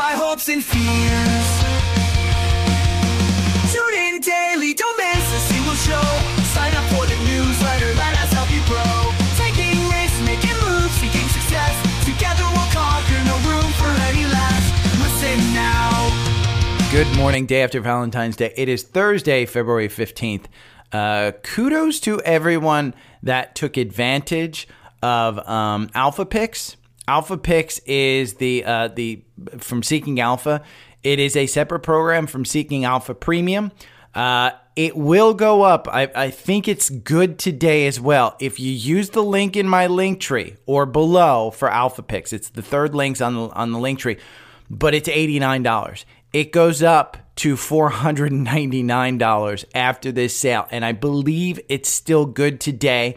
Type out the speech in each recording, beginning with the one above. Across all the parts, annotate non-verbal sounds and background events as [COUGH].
My hopes and fears. Tune in daily, don't miss a single show. Sign up for the newsletter, let us help you grow. Taking risks, making moves, seeking success. Together we'll conquer, no room for any less. Listen now. Good morning, day after Valentine's Day. It is Thursday, February 15th. Uh, kudos to everyone that took advantage of um, Alpha Picks. Alpha Picks is the uh, the from Seeking Alpha. It is a separate program from Seeking Alpha Premium. Uh, it will go up. I, I think it's good today as well. If you use the link in my link tree or below for Alpha Picks, it's the third links on the on the link tree, but it's eighty nine dollars. It goes up to $499 after this sale. And I believe it's still good today.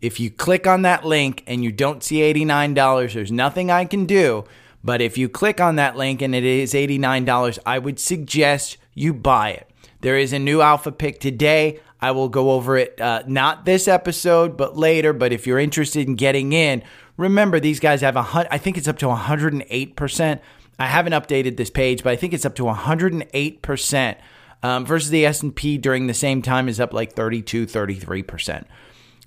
If you click on that link and you don't see $89, there's nothing I can do. But if you click on that link and it is $89, I would suggest you buy it. There is a new alpha pick today. I will go over it, uh, not this episode, but later. But if you're interested in getting in, remember these guys have a hundred. I think it's up to 108 percent I haven't updated this page, but I think it's up to 108% um, versus the S&P during the same time is up like 32, 33%.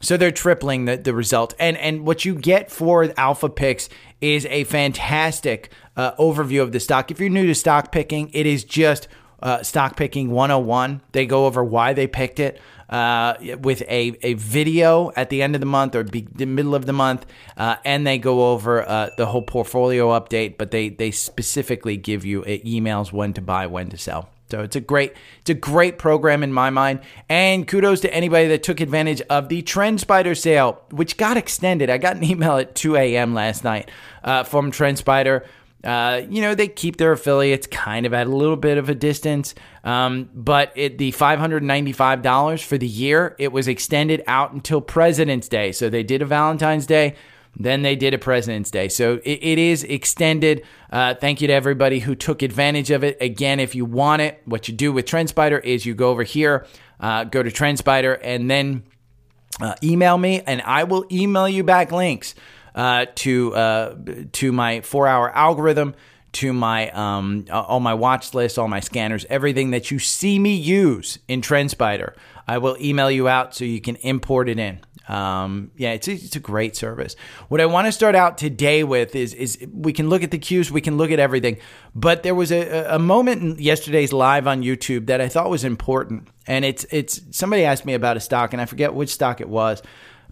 So they're tripling the, the result. And, and what you get for Alpha Picks is a fantastic uh, overview of the stock. If you're new to stock picking, it is just uh, stock picking 101. They go over why they picked it uh, with a, a video at the end of the month or be, the middle of the month, uh, and they go over uh, the whole portfolio update. But they they specifically give you uh, emails when to buy, when to sell. So it's a great it's a great program in my mind. And kudos to anybody that took advantage of the TrendSpider sale, which got extended. I got an [LAUGHS] email at 2 a.m. last night uh, from TrendSpider uh, you know, they keep their affiliates kind of at a little bit of a distance. Um, but it, the $595 for the year, it was extended out until President's Day. So they did a Valentine's Day, then they did a President's Day. So it, it is extended. Uh, thank you to everybody who took advantage of it. Again, if you want it, what you do with TrendSpider is you go over here, uh, go to TrendSpider, and then uh, email me, and I will email you back links uh, to uh, to my four hour algorithm, to my um, all my watch lists, all my scanners, everything that you see me use in TrendSpider. I will email you out so you can import it in. Um, yeah, it's a, it's a great service. What I want to start out today with is is we can look at the cues, we can look at everything, but there was a, a moment in yesterday's live on YouTube that I thought was important, and it's it's somebody asked me about a stock, and I forget which stock it was,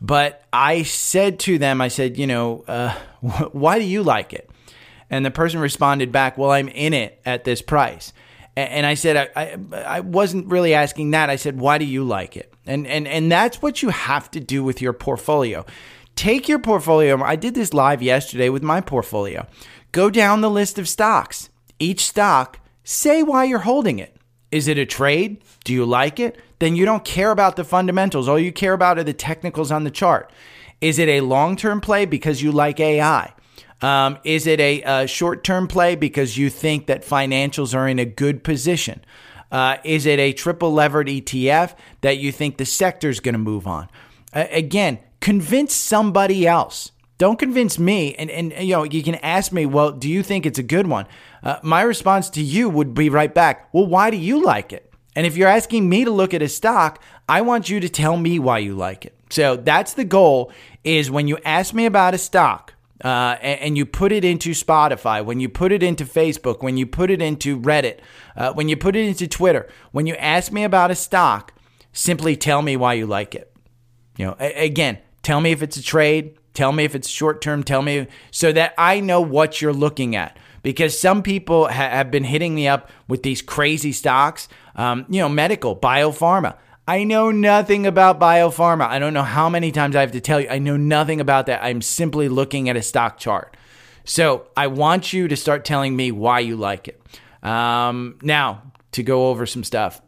but I said to them, I said, you know, uh, [LAUGHS] why do you like it? And the person responded back, well, I'm in it at this price. And I said, I, I, I, wasn't really asking that. I said, why do you like it? And, and, and that's what you have to do with your portfolio. Take your portfolio. I did this live yesterday with my portfolio. Go down the list of stocks. Each stock, say why you're holding it. Is it a trade? Do you like it? Then you don't care about the fundamentals. All you care about are the technicals on the chart. Is it a long term play because you like AI? Um, is it a, a short term play because you think that financials are in a good position? Uh, is it a triple levered ETF that you think the sector is going to move on? Uh, again, convince somebody else. Don't convince me. And, and you know, you can ask me, well, do you think it's a good one? Uh, my response to you would be right back, well, why do you like it? And if you're asking me to look at a stock, I want you to tell me why you like it. So that's the goal is when you ask me about a stock, uh, and, and, you put it into Spotify, when you put it into Facebook, when you put it into Reddit, uh, when you put it into Twitter, when you ask me about a stock, simply tell me why you like it. You know, a- again, tell me if it's a trade, tell me if it's short term, tell me so that I know what you're looking at because some people ha- have been hitting me up with these crazy stocks, um, you know, medical, biopharma. I know nothing about biopharma. I don't know how many times I have to tell you. I know nothing about that. I'm simply looking at a stock chart. So I want you to start telling me why you like it. Um, now, to go over some stuff.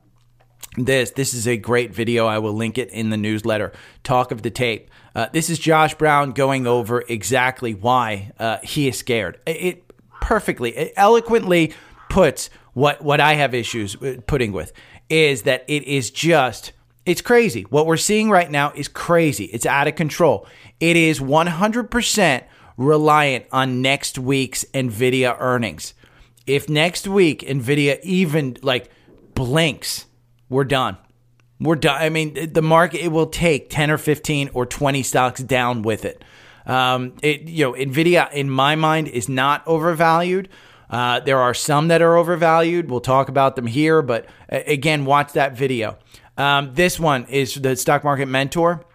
This this is a great video. I will link it in the newsletter. Talk of the tape. Uh, this is Josh Brown going over exactly why uh, he is scared. It, perfectly, it eloquently puts what what I have issues putting with is that it is just it's crazy. What we're seeing right now is crazy. It's out of control. It is 100% reliant on next week's Nvidia earnings. If next week Nvidia even like blinks, we're done. We're done. I mean, the market it will take 10 or 15 or 20 stocks down with it. Um, it you know, Nvidia in my mind is not overvalued. Uh, there are some that are overvalued. We'll talk about them here, but again, watch that video. Um, this one is the stock market mentor.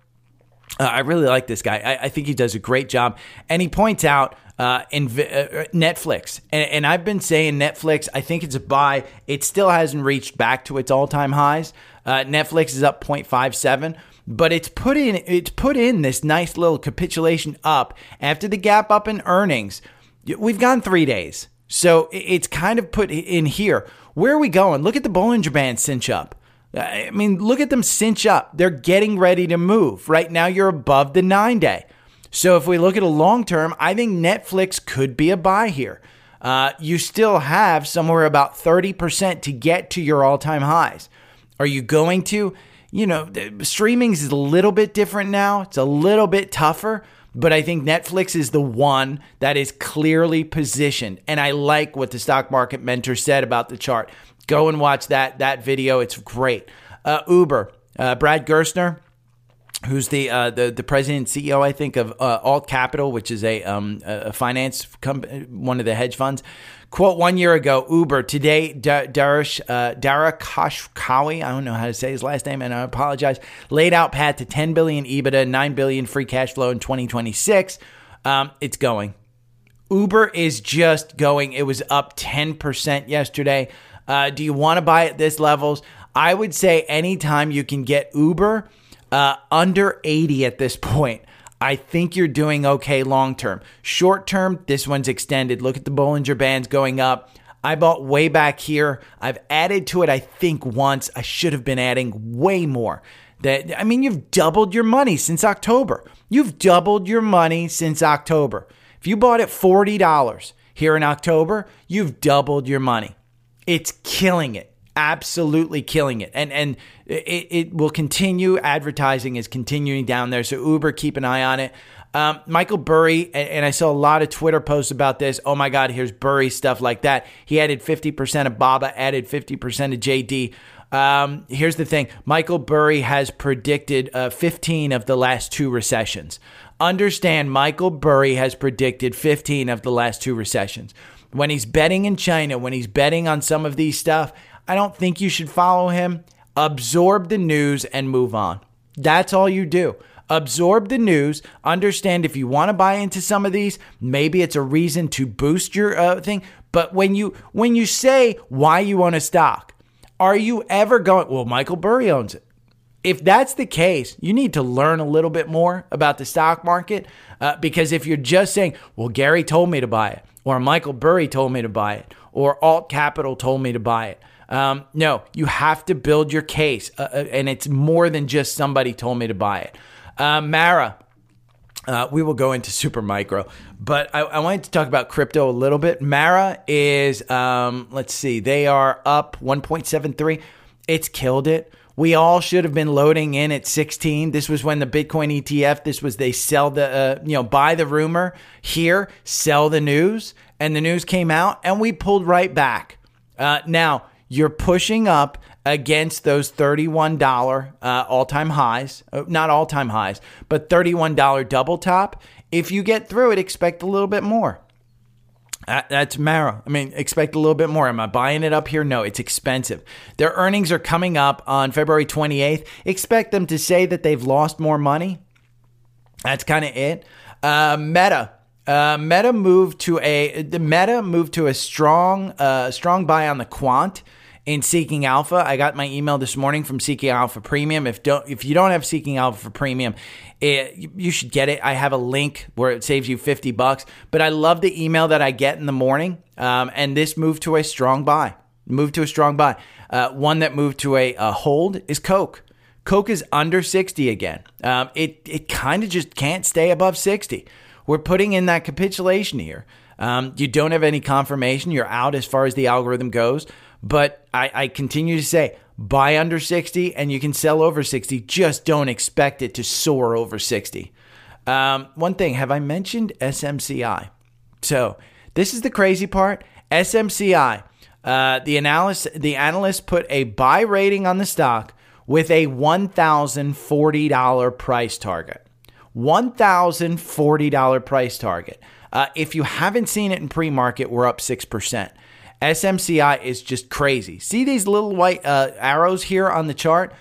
Uh, I really like this guy. I, I, think he does a great job, and he points out uh, in uh, Netflix. And, and, I've been saying Netflix. I think it's a buy. It still hasn't reached back to its all-time highs. Uh, Netflix is up 0.57, but it's put in it's put in this nice little capitulation up after the gap up in earnings. We've gone three days, so it's kind of put in here. Where are we going? Look at the Bollinger Band cinch up. I mean, look at them cinch up. They're getting ready to move. Right now, you're above the nine day. So if we look at a long term, I think Netflix could be a buy here. Uh, you still have somewhere about 30% to get to your all time highs. Are you going to? You know, streaming is a little bit different now, it's a little bit tougher. But I think Netflix is the one that is clearly positioned. And I like what the stock market mentor said about the chart. Go and watch that that video. It's great. Uh, Uber, uh, Brad Gerstner, who's the uh, the the president and CEO, I think, of uh, Alt Capital, which is a um, a finance company, one of the hedge funds. Quote one year ago, Uber today, Darish uh, Dara Kashkawi, I don't know how to say his last name, and I apologize. Laid out path to 10 billion EBITDA, 9 billion free cash flow in 2026. Um, it's going. Uber is just going. It was up 10% yesterday. Uh, do you want to buy at this levels? I would say anytime you can get Uber uh, under 80 at this [LAUGHS] point, I think you're doing okay long term. Short term, this one's extended. Look at the Bollinger Bands going up. I bought way back here. I've added to it, I think, once. I should have been adding way more. That I mean, you've doubled your money since October. You've doubled your money since October. If you bought it $40 here in October, you've doubled your money. It's killing it. Absolutely killing it. And and it, it will continue. Advertising is continuing down there. So Uber, keep an eye on it. Um, Michael Burry, and I saw a lot of Twitter posts about this. Oh my God, here's Burry stuff like that. He added 50% of Baba, added 50% of JD. Um, here's the thing Michael Burry has predicted uh, 15 of the last two recessions. Understand, Michael Burry has predicted 15 of the last two recessions when he's betting in China, when he's betting on some of these stuff, I don't think you should follow him. Absorb the news and move on. That's all you do. Absorb the news. Understand if you want to buy into some of these, maybe it's a reason to boost your uh, thing. But when you when you say why you own a stock, are you ever going? Well, Michael Burry owns it. If that's the case, you need to learn a little bit more about the stock market uh, because if you're just saying, "Well, Gary told me to buy it," or Michael Burry told me to buy it, or Alt Capital told me to buy it. Um, no, you have to build your case, uh, uh, and it's more than just somebody told me to buy it. Uh, Mara, uh, we will go into super micro, but I, I, wanted to talk about crypto a little bit. Mara is, um, let's see, they are up 1.73. It's killed it. We all should have been loading in at 16. This was when the Bitcoin ETF, this was they sell the, uh, you know, buy the rumor here, sell the news. And the news came out and we pulled right back. Uh, now, you're pushing up against those $31 uh, all time highs, uh, not all time highs, but $31 double top. If you get through it, expect a little bit more. That's Mara. I mean, expect a little bit more. Am I buying it up here? No, it's expensive. Their earnings are coming up on February 28th. Expect them to say that they've lost more money. That's kind of it. Uh, Meta. Uh, Meta moved to a the Meta moved to a strong uh, strong buy on the quant in Seeking Alpha. I got my email this morning from Seeking Alpha Premium. If don't if you don't have Seeking Alpha for Premium, it, you should get it. I have a link where it saves you 50 bucks. But I love the email that I get in the morning. Um, and this moved to a strong buy. Moved to a strong buy. Uh, one that moved to a, a hold is Coke. Coke is under 60 again. Um, it it kind of just can't stay above 60. We're putting in that capitulation here. Um, you don't have any confirmation. You're out as far as the algorithm goes. But I, I continue to say buy under 60 and you can sell over 60. Just don't expect it to soar over 60. Um, one thing, have I mentioned SMCI? So this is the crazy part. SMCI, uh, the analyst, the analyst put a buy rating on the stock with a $1,040 price target. $1,040 price target. Uh, if you haven't seen it in pre market, we're up 6%. SMCI is just crazy. See these little white uh, arrows here on the chart?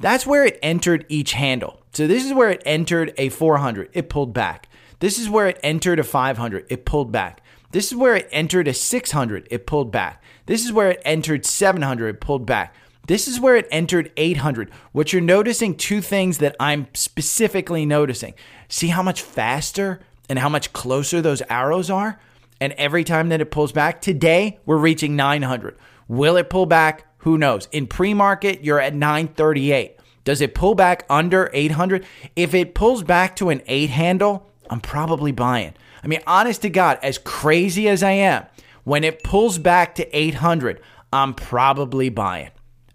That's where it entered each handle. So this is where it entered a 400. It pulled back. This is where it entered a 500. It pulled back. This is where it entered a 600. It pulled back. This is where it entered 700. It pulled back. This is where it entered 800. What you're noticing, two things that I'm specifically noticing. See how much faster and how much closer those arrows are? And every time that it pulls back, today we're reaching 900. Will it pull back? Who knows? In pre market, you're at 938. Does it pull back under 800? If it pulls back to an 8 handle, I'm probably buying. I mean, honest to God, as crazy as I am, when it pulls back to 800, I'm probably buying.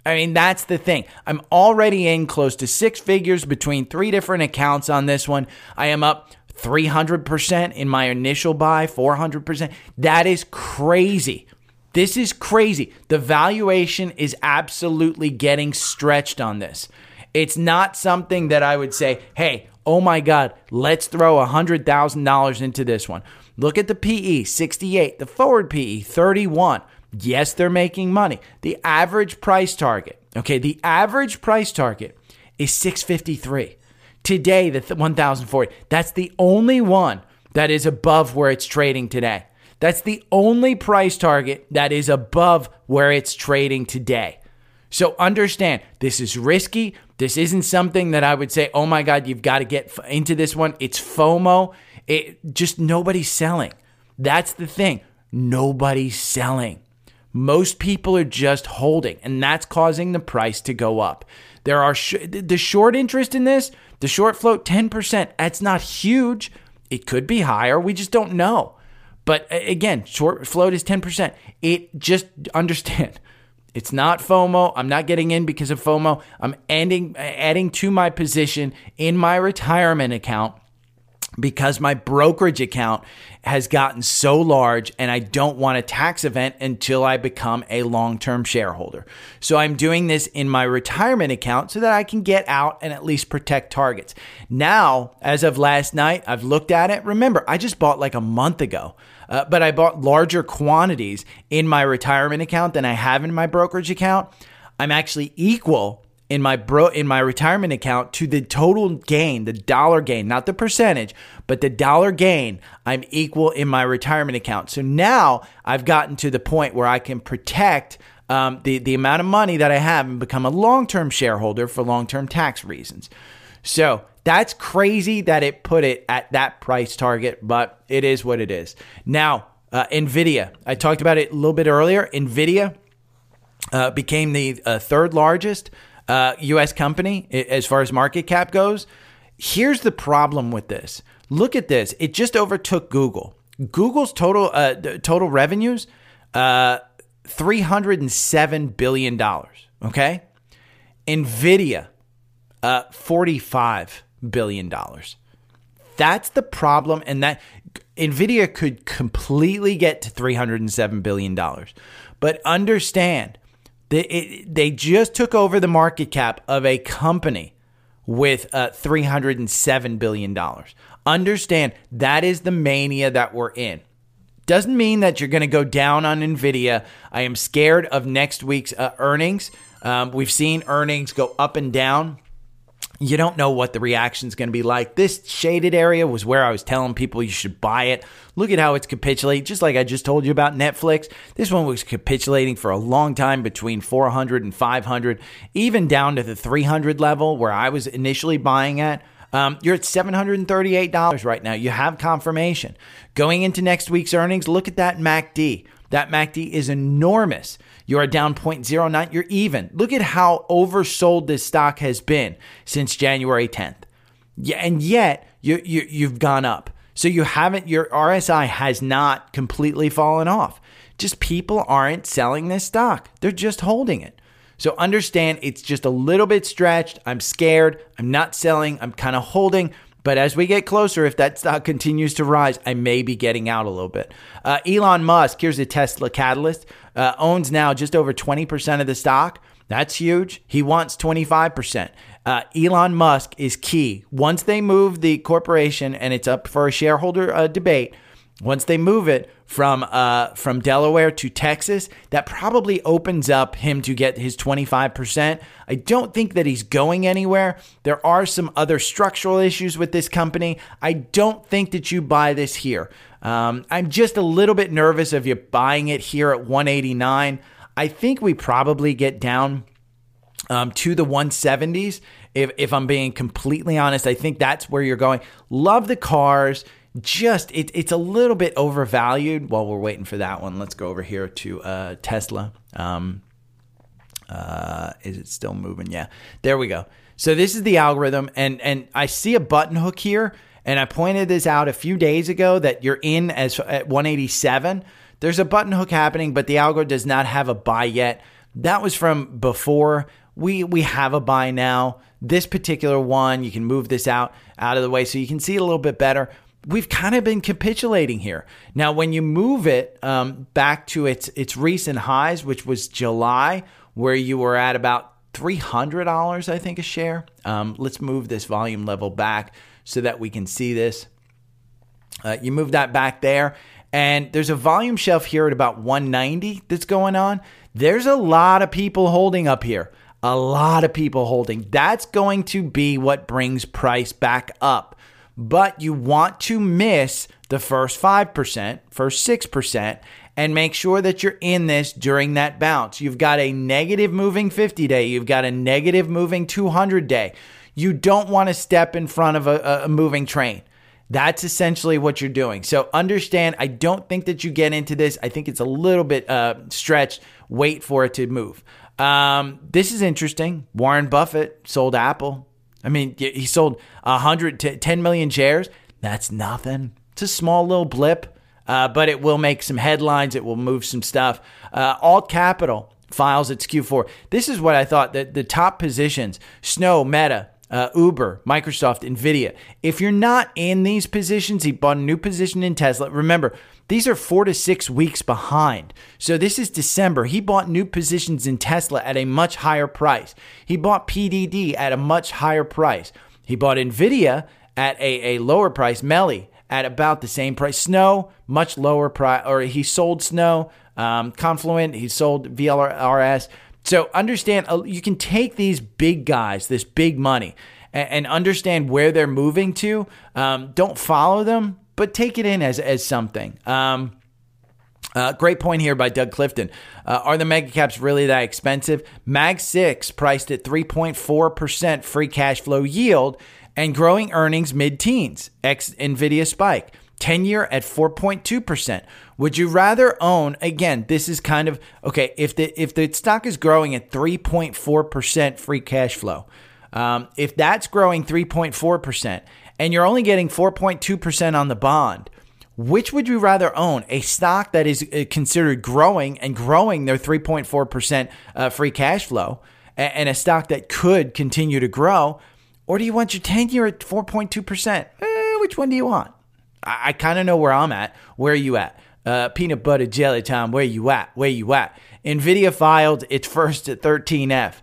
I mean, that's the thing. I'm already in close to six figures between three different accounts on this one. I am up 300% in my initial buy, 400%. That is crazy. This is crazy. The valuation is absolutely getting stretched on this. It's not something that I would say, hey, oh my God, let's throw $100,000 into this one. Look at the PE, 68, the forward PE, 31. Yes, they're making money. The average price target, okay, the average price target is 653. Today, the 1040, that's the only one that is above where it's trading today. That's the only price target that is above where it's trading today. So understand, this is risky. This isn't something that I would say, oh my God, you've got to get into this one. It's FOMO. It just nobody's selling. That's the thing. Nobody's selling. Most people are just holding, and that's causing the price to go up. There are sh- the short interest in this, the short float 10%. That's not huge. It could be higher. We just don't know. But again, short float is 10%. It just understand. [LAUGHS] It's not FOMO. I'm not getting in because of FOMO. I'm adding adding to my position in my retirement account because my brokerage account has gotten so large and I don't want a tax event until I become a long term shareholder. So I'm doing this in my retirement account so that I can get out and at least protect targets. Now, as of last night, I've looked at it. Remember, I just bought like a month ago. Uh, but I bought larger quantities in my retirement account than I have in my brokerage account. I'm actually equal in my bro in my retirement account to the total gain, the dollar gain, not the percentage, but the dollar gain I'm equal in my retirement account. So now I've gotten to the point where I can protect um, the the amount of money that I have and become a long term shareholder for long term tax reasons. So that's crazy that it put it at that price target, but it is what it is. Now, uh, Nvidia, I talked about it a little bit earlier. Nvidia uh, became the uh, third largest uh, U.S. company as far as market cap goes. Here's the problem with this. Look at this. It just overtook Google. Google's total uh, total revenues, uh, three hundred and seven billion dollars. Okay, Nvidia, uh, forty five billion dollars. That's the problem, and that Nvidia could completely get to three hundred and seven billion dollars. But understand they, it, they just took over the market cap of a company with uh, $307 billion. Understand that is the mania that we're in. Doesn't mean that you're going to go down on NVIDIA. I am scared of next week's uh, earnings. Um, we've seen earnings go up and down. You don't know what the reaction is going to be like. This shaded area was where I was telling people you should buy it. Look at how it's capitulating, just like I just told you about Netflix. This one was capitulating for a long time between 400 and 500, even down to the 300 level where I was initially buying at. Um, you're at $738 right now. You have confirmation. Going into next week's earnings, look at that MACD. That MACD is enormous. You are down 0.09. You're even. Look at how oversold this stock has been since January 10th. Yeah, and yet you, you you've gone up. So you haven't. Your RSI has not completely fallen off. Just people aren't selling this stock. They're just holding it. So understand it's just a little bit stretched. I'm scared. I'm not selling. I'm kind of holding. But as we get closer, if that stock continues to rise, I may be getting out a little bit. Uh, Elon Musk, here's a Tesla catalyst, uh, owns now just over 20% of the stock. That's huge. He wants 25%. Uh, Elon Musk is key. Once they move the corporation and it's up for a shareholder uh, debate, once they move it from uh, from Delaware to Texas, that probably opens up him to get his 25%. I don't think that he's going anywhere. There are some other structural issues with this company. I don't think that you buy this here. Um, I'm just a little bit nervous of you buying it here at 189. I think we probably get down um, to the 170s. If, if I'm being completely honest, I think that's where you're going. Love the cars just it, it's a little bit overvalued. While we're waiting for that one, let's go over here to uh, Tesla. Um, uh, is it still moving? Yeah, there we go. So this is the algorithm, and and I see a button hook here, and I pointed this out a few days ago that you're in as at 187. There's a button hook happening, but the algo does not have a buy yet. That was from before. We we have a buy now. This particular one, you can move this out out of the way so you can see it a little bit better we've kind of been capitulating here. Now, when you move it um, back to its its recent highs, which was July, where you were at about three hundred dollars, I think, a share. Um, let's move this volume level back so that we can see this. Uh, you move that back there, and there's a volume shelf here at about 190 that's going on. There's a lot of people holding up here. A lot of people holding. That's going to be what brings price back up but you want to miss the first 5%, first 6%, and make sure that you're in this during that bounce. You've got a negative moving 50 day, you've got a negative moving 200 day. You don't want to step in front of a, a moving train. That's essentially what you're doing. So understand, I don't think that you get into this. I think it's a little bit uh, stretched. Wait for it to move. Um, this is interesting. Warren Buffett sold Apple I mean, he sold 100 to 10 million shares. That's nothing. It's a small little blip, uh, but it will make some headlines. It will move some stuff. Uh, Alt Capital files its Q4. This is what I thought that the top positions Snow, Meta, uh, Uber, Microsoft, Nvidia. If you're not in these positions, he bought a new position in Tesla. Remember, these are four to six weeks behind. So this is December. He bought new positions in Tesla at a much higher price. He bought PDD at a much higher price. He bought Nvidia at a, a lower price, Melly at about the same price. Snow, much lower price, or he sold Snow. Um, Confluent, he sold VLRS. So understand, uh, you can take these big guys, this big money, and, and understand where they're moving to. Um, don't follow them, but take it in as as something. Um, uh, great point here by Doug Clinton. Uh, are the mega caps really that expensive? Mag 6 priced at 3.4% free cash flow yield and growing earnings mid teens, ex NVIDIA spike. 10 year at 4.2%. Would you rather own again, this is kind of okay, if the if the stock is growing at 3.4% free cash flow. Um, if that's growing 3.4% and you're only getting 4.2% on the bond, which would you rather own? A stock that is uh, considered growing and growing their 3.4% uh, free cash flow, and a stock that could continue to grow, or do you want your 10 year at 4.2%? Eh, which one do you want? I, I kind of know where I'm at. Where are you at? Uh, peanut butter jelly time. Where you at? Where you at? Nvidia filed its first at 13F.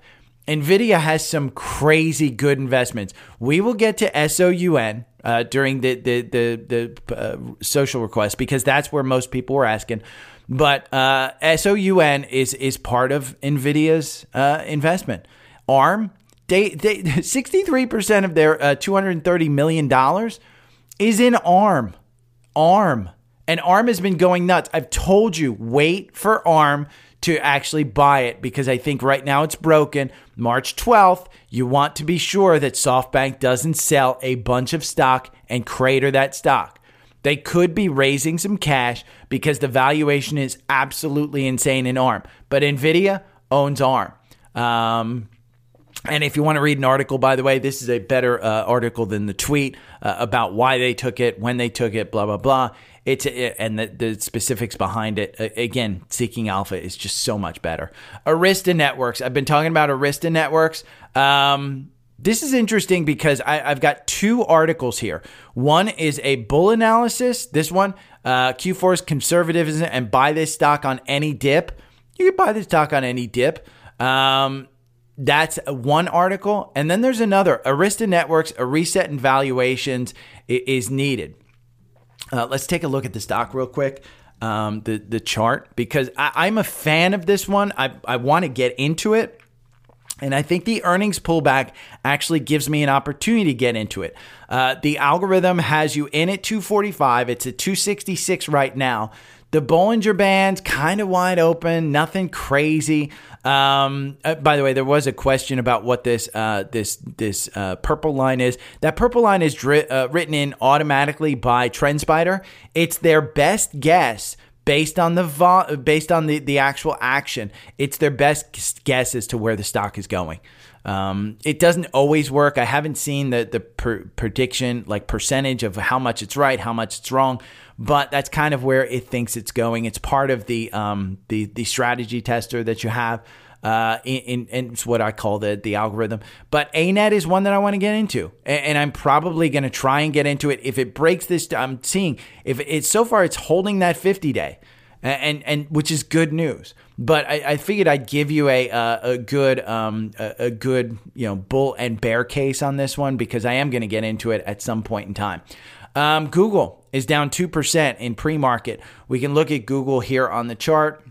NVIDIA has some crazy good investments. We will get to SOUN uh, during the, the, the, the uh, social request because that's where most people were asking. But uh, SOUN is, is part of NVIDIA's uh, investment. ARM, They, they [LAUGHS] 63% of their uh, 230 million dollars is in ARM. ARM. And ARM has been going nuts. I've told you, wait for ARM to actually buy it because I think right now it's broken. March 12th, you want to be sure that SoftBank doesn't sell a bunch of stock and crater that stock. They could be raising some cash because the valuation is absolutely insane in ARM. But NVIDIA owns ARM. Um, and if you want to read an article, by the way, this is a better uh, article than the tweet uh, about why they took it, when they took it, blah, blah, blah. It's and the, the specifics behind it. Again, Seeking Alpha is just so much better. Arista Networks. I've been talking about Arista Networks. Um, this is interesting because I, have got two articles here. One is a bull analysis. This one, uh, Q4's conservatism and buy this stock on any dip. You can buy this stock on any dip. Um, that's one article. And then there's another Arista Networks, a reset in valuations is needed. Uh, let's take a look at the stock real quick. Um, the the chart because I, am a fan of this one. I I want to get into it. And I think the earnings pullback actually gives me an opportunity to get into it. Uh, the algorithm has you in at 245. It's at 266 right now. The Bollinger Band's kind of wide open, nothing crazy. Um, uh, by the way, there was a question about what this uh, this this uh, purple line is. That purple line is dri- uh, written in automatically by TrendSpider. It's their best guess based on the vo- based on the, the actual action. It's their best guess as to where the stock is going. Um, it doesn't always work. I haven't seen the the prediction like percentage of how much it's right, how much it's wrong but that's kind of where it thinks it's going. It's part of the um, the the strategy tester that you have. Uh, in, in, it's what I call the the algorithm. But ANET is one that I want to get into, and, and I'm probably going to try and get into it. If it breaks this, I'm seeing if it's so far it's holding that 50 day, and and which is good news. But I, I figured I'd give you a a, a good um a, a, good you know bull and bear case on this one because I am going to get into it at some point in time. Um, Google is down 2% in pre market. We can look at Google here on the chart.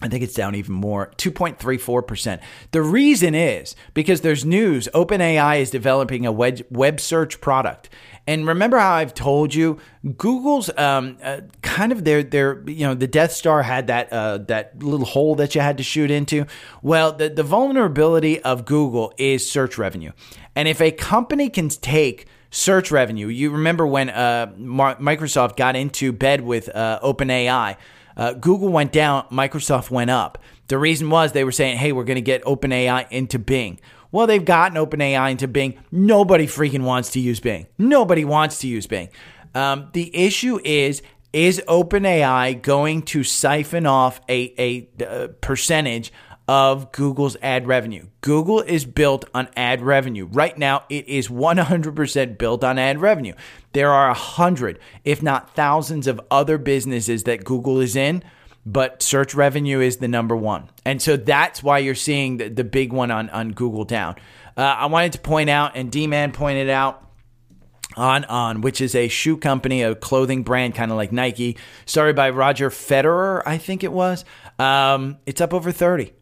I think it's down even more, 2.34%. The reason is because there's news OpenAI is developing a web, search product. And remember how I've told you Google's um, uh, kind of their their you know the Death Star had that uh, that little hole that you had to shoot into. Well, the the vulnerability of Google is search revenue, and if a company can take search revenue. You remember when uh, Microsoft got into bed with uh, OpenAI. Uh, Google went down, Microsoft went up. The reason was they were saying, hey, we're going to get OpenAI into Bing. Well, they've gotten OpenAI into Bing. Nobody freaking wants to use Bing. Nobody wants to use Bing. Um, the issue is, is OpenAI going to siphon off a, a, a uh, percentage of Google's ad revenue. Google is built on ad revenue. Right now, it is 100% built on ad revenue. There are a hundred, if not thousands, of other businesses that Google is in, but search revenue is the number one. And so that's why you're seeing the, the big one on, on Google down. Uh, I wanted to point out, and D Man pointed out, on On, which is a shoe company, a clothing brand, kind of like Nike, started by Roger Federer, I think it was. Um, it's up over 30.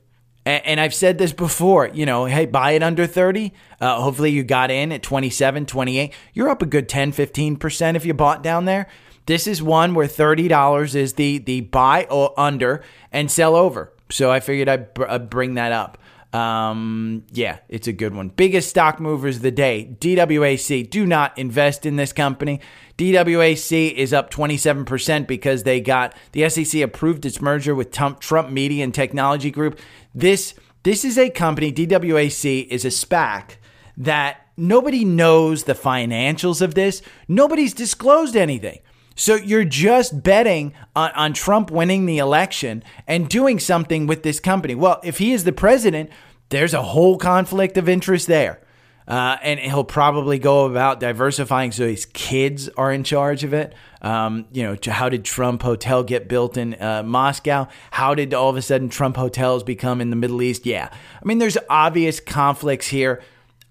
And, I've said this before, you know, hey, buy it under 30. Uh, hopefully you got in at 27, 28. You're up a good 10, 15% if you bought down there. This is one where $30 is the, the buy or under and sell over. So I figured I'd, br- I'd bring that up. Um, yeah, it's a good one. Biggest stock movers of the day DWAC. Do not invest in this company. DWAC is up 27% because they got the SEC approved its merger with Trump Media and Technology Group. This this is a company, DWAC is a SPAC that nobody knows the financials of this. Nobody's disclosed anything. So you're just betting on, on, Trump winning the election and doing something with this company. Well, if he is the president, there's a whole conflict of interest there. Uh, and he'll probably go about diversifying so his kids are in charge of it. Um, you know, how did Trump Hotel get built in uh, Moscow? How did all of a sudden Trump hotels become in the Middle East? Yeah, I mean, there's obvious conflicts here.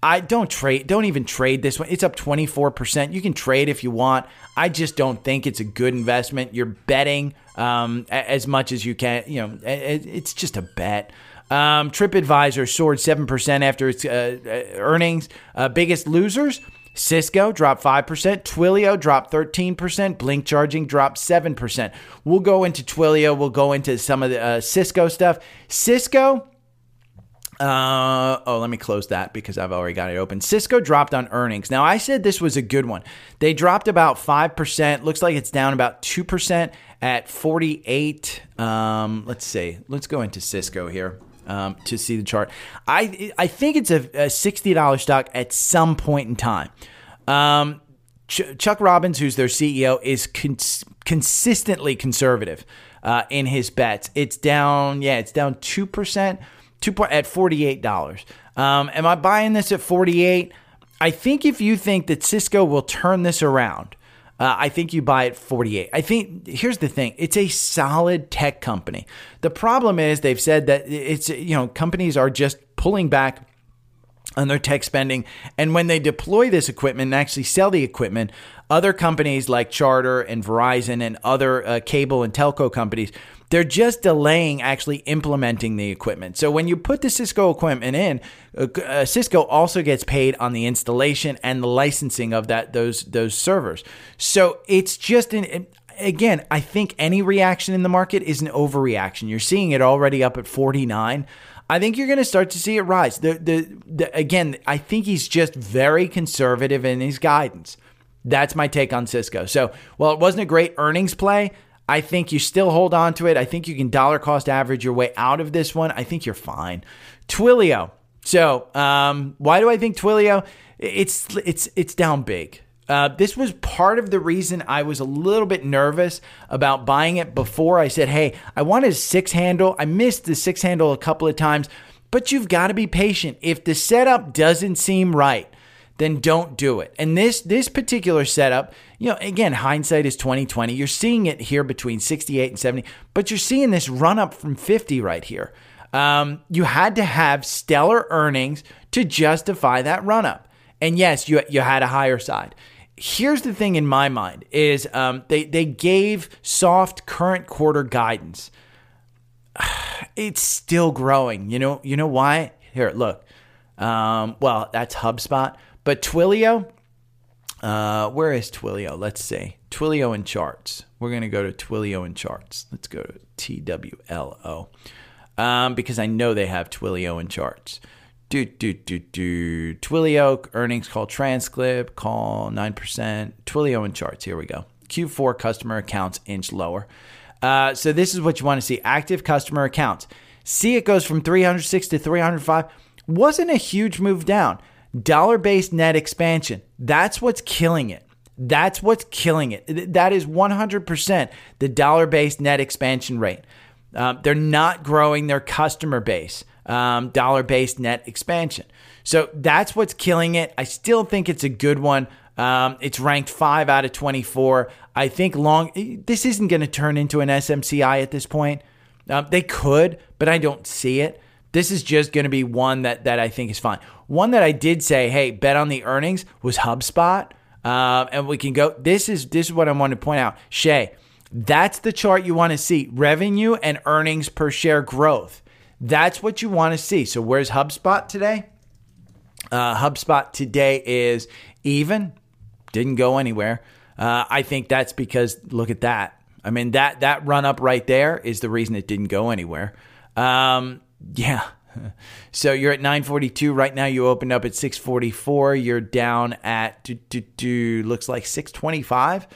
I don't trade, don't even trade this one. It's up 24%. You can trade if you want. I just don't think it's a good investment. You're betting um, as much as you can. You know, it's just a bet. Um, TripAdvisor soared 7% after its uh, uh, earnings. Uh, biggest losers Cisco dropped 5%, Twilio dropped 13%, Blink Charging dropped 7%. We'll go into Twilio, we'll go into some of the uh, Cisco stuff. Cisco, uh, oh, let me close that because I've already got it open. Cisco dropped on earnings. Now, I said this was a good one. They dropped about 5%. Looks like it's down about 2% at 48. Um, let's see. Let's go into Cisco here um, to see the chart. I I think it's a, a sixty dollars stock at some point in time. Um, Ch- Chuck Robbins, who's their CEO, is cons- consistently conservative uh, in his bets. It's down, yeah, it's down two percent, two point at forty eight dollars. Um, am I buying this at forty eight? I think if you think that Cisco will turn this around, uh, I think you buy it 48. I think here's the thing: it's a solid tech company. The problem is they've said that it's you know companies are just pulling back on their tech spending, and when they deploy this equipment and actually sell the equipment, other companies like Charter and Verizon and other uh, cable and telco companies they're just delaying actually implementing the equipment. So when you put the Cisco equipment in, uh, uh, Cisco also gets paid on the installation and the licensing of that those those servers. So it's just an again, I think any reaction in the market is an overreaction. You're seeing it already up at 49. I think you're going to start to see it rise. The, the, the, again, I think he's just very conservative in his guidance. That's my take on Cisco. So, while it wasn't a great earnings play, I think you still hold on to it. I think you can dollar cost average your way out of this one. I think you're fine. Twilio. So, um, why do I think Twilio? It's it's it's down big. Uh, this was part of the reason I was a little bit nervous about buying it before. I said, "Hey, I wanted a six handle. I missed the six handle a couple of times, but you've got to be patient. If the setup doesn't seem right, then don't do it. And this this particular setup, you know, again, hindsight is 2020. You're seeing it here between 68 and 70, but you're seeing this run up from 50 right here. Um, you had to have stellar earnings to justify that run up. And yes, you you had a higher side. Here's the thing in my mind is um, they they gave soft current quarter guidance. [SIGHS] It's still growing. You know you know why? Here, look. Um, well, that's HubSpot. But Twilio, uh, where is Twilio? Let's see. Twilio and charts. We're to go to Twilio and charts. Let's go to TWLO um, because I know they have Twilio and charts. Do, do, do, do. Twilio earnings call transcript, call 9%. Twilio and charts. Here we go. Q4 customer accounts inch lower. Uh, so this is what you want to see active customer accounts. See, it goes from 306 to 305. Wasn't a huge move down. Dollar based net expansion. That's what's killing it. That's what's killing it. That is 100% the dollar based net expansion rate. Um, they're not growing their customer base, um, dollar based net expansion. So that's what's killing it. I still think it's a good one. Um, it's ranked five out of 24. I think long, this isn't going to turn into an SMCI at this point. Um, they could, but I don't see it. This is just going to be one that that I think is fine. One that I did say, hey, bet on the earnings was HubSpot, uh, and we can go. This is this is what I want to point out, Shay. That's the chart you want to see: revenue and earnings per share growth. That's what you want to see. So where's HubSpot today? Uh, HubSpot today is even, didn't go anywhere. Uh, I think that's because look at that. I mean that that run up right there is the reason it didn't go anywhere. Um, yeah. [LAUGHS] So you're at 942 right now. You opened up at 644. You're down at do, do, do, looks like 625.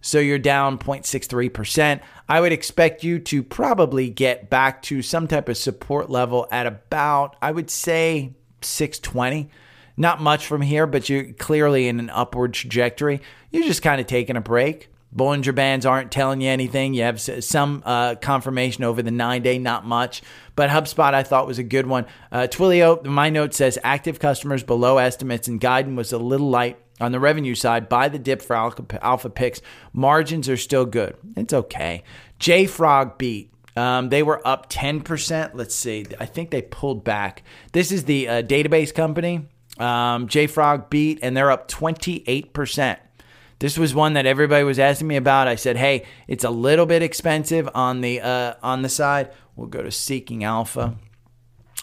So you're down 0.63%. I would expect you to probably get back to some type of support level at about, I would say, 620. Not much from here, but you're clearly in an upward trajectory. You're just kind of taking a break. Bollinger Bands aren't telling you anything. You have some uh, confirmation over the nine day, not much. But HubSpot, I thought was a good one. Uh, Twilio, my note says active customers below estimates and guidance was a little light on the revenue side. Buy the dip for Alpha, alpha picks. Margins are still good. It's okay. JFrog beat. Um, they were up 10%. Let's see. I think they pulled back. This is the uh, database company. Um, JFrog beat, and they're up 28%. This was one that everybody was asking me about. I said, "Hey, it's a little bit expensive on the uh, on the side. We'll go to Seeking Alpha.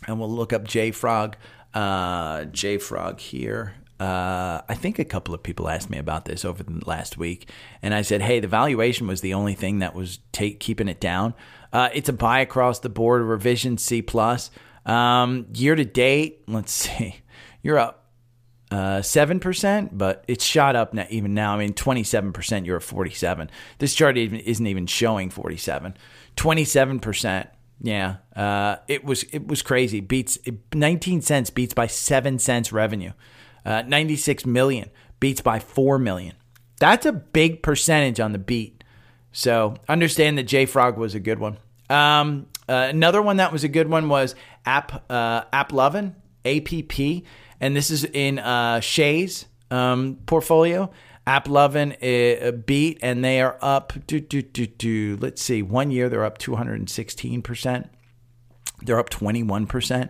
and we'll look up JFrog. Uh, JFrog here. Uh, I think a couple of people asked me about this over the last week, and I said, "Hey, the valuation was the only thing that was take, keeping it down. Uh, it's a buy across the board, revision C plus. Um, year to date, let's see, [LAUGHS] you're up uh, seven percent, but it's shot up now, even now. I mean, twenty-seven percent. You're at forty-seven. This chart even, isn't even showing forty-seven. Twenty-seven percent. Yeah, uh, it was it was crazy. Beats nineteen cents beats by seven cents revenue. Uh, Ninety-six million beats by four million. That's a big percentage on the beat. So understand that JFrog was a good one. Um, uh, another one that was a good one was App uh, AppLovin, APP and this is in uh, Shay's um, portfolio. AppLovin uh, beat, and they are up. Do, do, do, do. Let's see. One year they're up 216%. They're up 21%.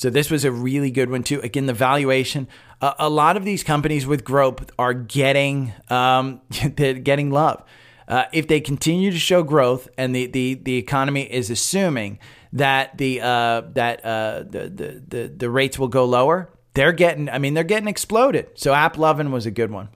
So this was a really good one too. Again, the valuation. A lot of these companies with growth are getting um, [LAUGHS] they're getting love. Uh, if they continue to show growth, and the the the economy is assuming that the uh, that uh, the, the the the rates will go lower, they're getting, I mean, they're getting exploded. So AppLovin was a good one.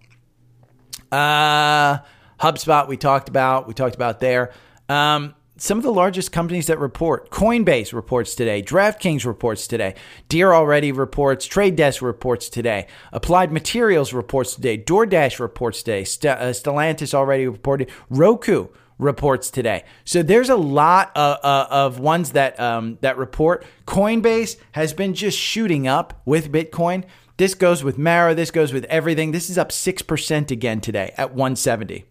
Uh, HubSpot, we talked about, we talked about there. Um, some of the largest companies that report Coinbase reports today, DraftKings reports today, Deere already reports, Trade Desk reports today, Applied Materials reports today, DoorDash reports today, St- uh, Stellantis already reported, Roku reports today. So there's a lot of, uh, of ones that um, that report. Coinbase has been just shooting up with Bitcoin. This goes with Mara. This goes with everything. This is up six percent again today at 170.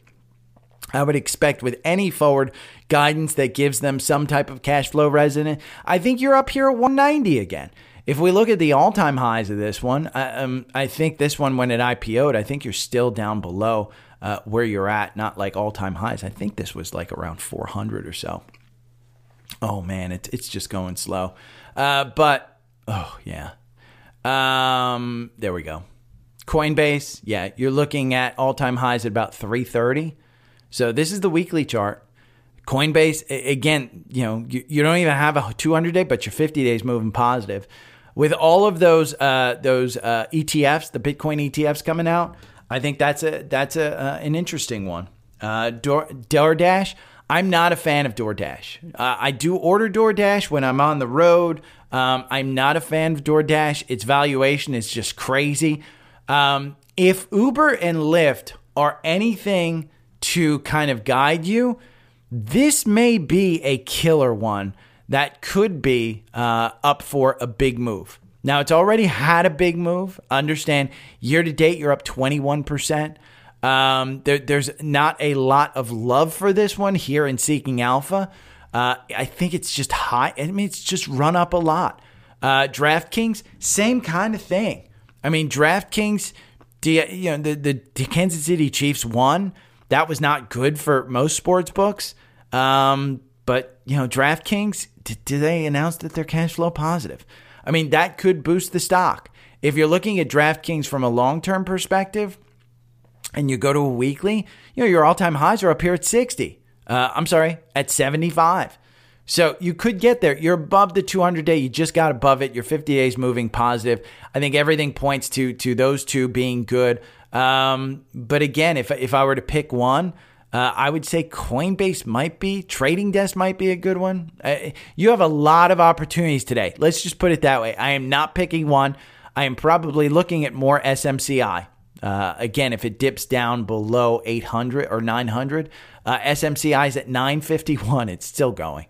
I would expect with any forward guidance that gives them some type of cash flow resident, I think you're up here at 190 again. If we look at the all-time highs of this one, I, um, I think this one when it IPO'd, I think you're still down below uh, where you're at, not like all time highs. I think this was like around 400 or so. Oh man, it's it's just going slow. Uh, but oh yeah, um, there we go. Coinbase, yeah, you're looking at all time highs at about 330. So this is the weekly chart. Coinbase, again, you know, you, you don't even have a 200 day, but your 50 days moving positive. With all of those uh, those uh, ETFs, the Bitcoin ETFs coming out, I think that's a that's a uh, an interesting one. Uh, Door, DoorDash. I'm not a fan of DoorDash. Uh, I do order DoorDash when I'm on the road. Um, I'm not a fan of DoorDash. Its valuation is just crazy. Um, if Uber and Lyft are anything to kind of guide you, this may be a killer one that could be uh, up for a big move. Now, it's already had a big move. Understand, year to date, you're up 21%. Um, there, there's not a lot of love for this one here in Seeking Alpha. Uh, I think it's just high. I mean, it's just run up a lot. Uh, DraftKings, same kind of thing. I mean, DraftKings, you know, the, the, the Kansas City Chiefs won. That was not good for most sports books. Um, but, you know, DraftKings, did, did they announce that they're cash flow positive? I mean, that could boost the stock. If you're looking at DraftKings from a long term perspective and you go to a weekly, you know, your all time highs are up here at 60. Uh, I'm sorry, at 75. So you could get there. You're above the 200 day. You just got above it. Your 50 days moving positive. I think everything points to to those two being good. Um, but again, if if I were to pick one, uh, I would say Coinbase might be, Trading Desk might be a good one. Uh, you have a lot of opportunities today. Let's just put it that way. I am not picking one. I am probably looking at more SMCI. Uh, again, if it dips down below 800 or 900, uh, SMCI is at 951. It's still going.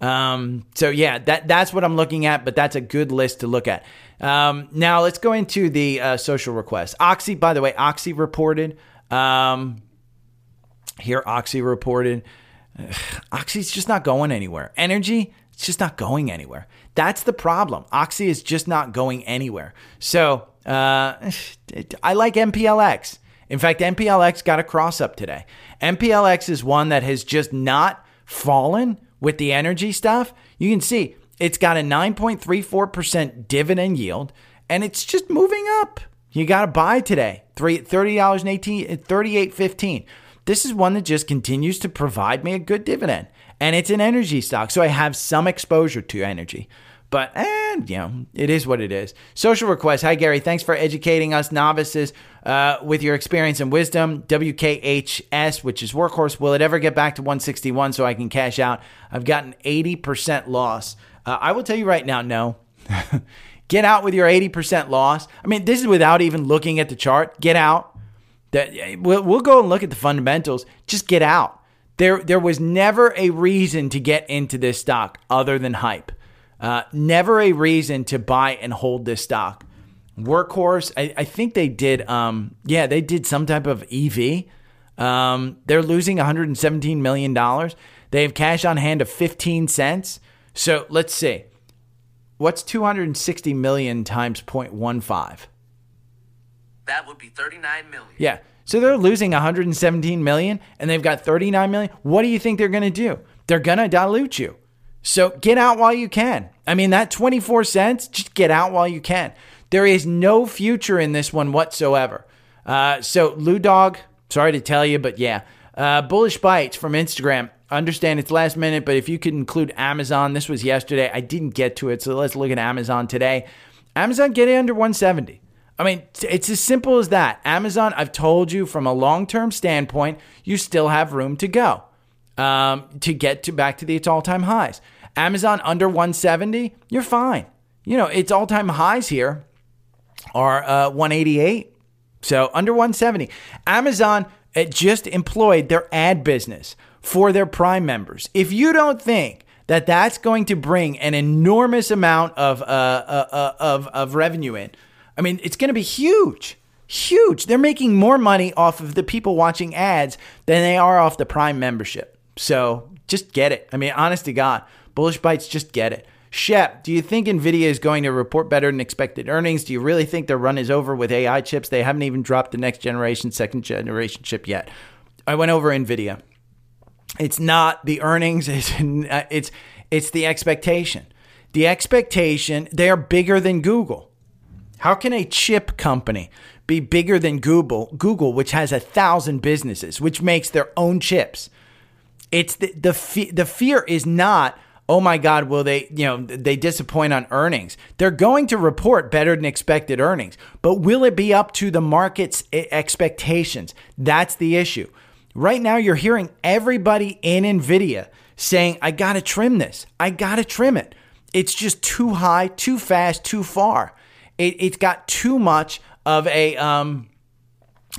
Um, so yeah, that that's what I'm looking at. But that's a good list to look at. Um, now let's go into the uh, social requests. Oxy, by the way, Oxy reported. Um, here, Oxy reported [SIGHS] Oxy's just not going anywhere. Energy, it's just not going anywhere. That's the problem. Oxy is just not going anywhere. So uh, [SIGHS] I like MPLX. In fact, MPLX got a cross up today. MPLX is one that has just not fallen with the energy stuff. You can see it's got a 9.34% dividend yield and it's just moving up. You got to buy today. $30.18, 38.15. This is one that just continues to provide me a good dividend. And it's an energy stock. So I have some exposure to energy. But, and, you know, it is what it is. Social request. Hi, Gary. Thanks for educating us novices uh, with your experience and wisdom. WKHS, which is workhorse. Will it ever get back to 161 so I can cash out? I've gotten 80% loss. Uh, I will tell you right now, no. [LAUGHS] Get out with your 80% loss. I mean, this is without even looking at the chart. Get out. That we'll, we'll go and look at the fundamentals. Just get out. There, there was never a reason to get into this stock other than hype. Uh, never a reason to buy and hold this stock. Workhorse, I, I think they did. Um, yeah, they did some type of EV. Um, they're losing 117 million dollars. They have cash on hand of 15 cents. So let's see. What's 260 million times 0.15? That would be 39 million. Yeah. So they're losing 117 million and they've got 39 million. What do you think they're going to do? They're going to dilute you. So get out while you can. I mean, that 24 cents, just get out while you can. There is no future in this one whatsoever. Uh, so, Lou Dog, sorry to tell you, but yeah. Uh, Bullish Bites from Instagram. Understand it's last minute, but if you could include Amazon, this was yesterday. I didn't get to it, so let's look at Amazon today. Amazon get it under 170. I mean, it's as simple as that. Amazon, I've told you from a long term standpoint, you still have room to go um, to get to back to the its all time highs. Amazon under 170, you're fine. You know, its all time highs here are uh, 188. So under 170. Amazon just employed their ad business for their Prime members. If you don't think that that's going to bring an enormous amount of, uh, uh, uh, of, of revenue in, I mean, it's going to be huge. Huge. They're making more money off of the people watching ads than they are off the Prime membership. So just get it. I mean, honest to God, Bullish Bites, just get it. Shep, do you think Nvidia is going to report better than expected earnings? Do you really think their run is over with AI chips? They haven't even dropped the next generation, second generation chip yet. I went over Nvidia. It's not the earnings, [LAUGHS] it's it's it's the expectation. The expectation, they are bigger than Google. How can a chip company be bigger than Google, Google which has a thousand businesses, which makes their own chips? It's the the, the fear is not oh my God, will they, you know, they disappoint on earnings? They're going to report better than expected earnings, but will it be up to the market's expectations? That's the issue. Right now, you're hearing everybody in NVIDIA saying, I got to trim this. I got to trim it. It's just too high, too fast, too far. It, has got too much of a, um,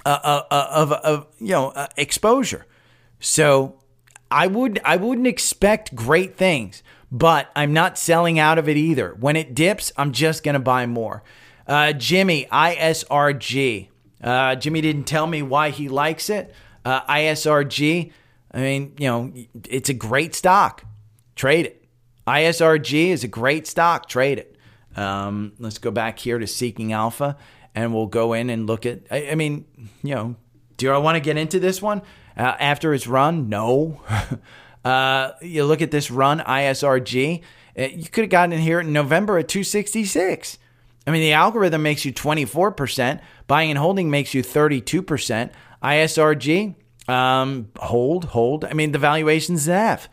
uh, uh, uh, of, of, you know, uh, exposure. So I would I wouldn't expect great things, but I'm not selling out of it either. When it dips, I'm just gonna buy more. Uh, Jimmy ISRG. Uh, Jimmy didn't tell me why he likes it. Uh, ISRG. I mean, you know, it's a great stock. Trade it. ISRG is a great stock. Trade it. Um, let's go back here to Seeking Alpha, and we'll go in and look at. I, I mean, you know, do I want to get into this one? Uh, after its run, no. [LAUGHS] uh, you look at this run, ISRG, uh, you could have gotten in here in November at 266. I mean, the algorithm makes you 24%, buying and holding makes you 32%. ISRG, um, hold, hold. I mean, the valuation's an F.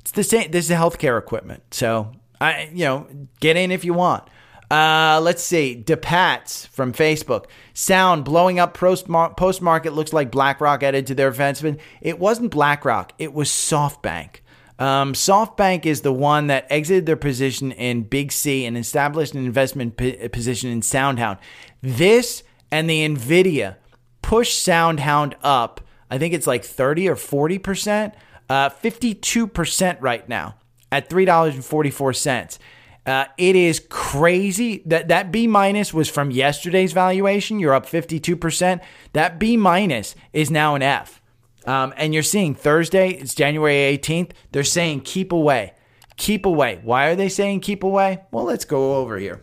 It's the same. This is healthcare equipment. So, I, you know, get in if you want. Uh, let's see. DePats from Facebook. Sound blowing up post market looks like BlackRock added to their investment. It wasn't BlackRock, it was SoftBank. Um, SoftBank is the one that exited their position in Big C and established an investment p- position in SoundHound. This and the NVIDIA push SoundHound up. I think it's like 30 or 40%, uh, 52% right now at $3.44. Uh, it is crazy that that B minus was from yesterday's valuation. You're up 52%. That B minus is now an F. Um, and you're seeing Thursday, it's January 18th. They're saying keep away. Keep away. Why are they saying keep away? Well, let's go over here.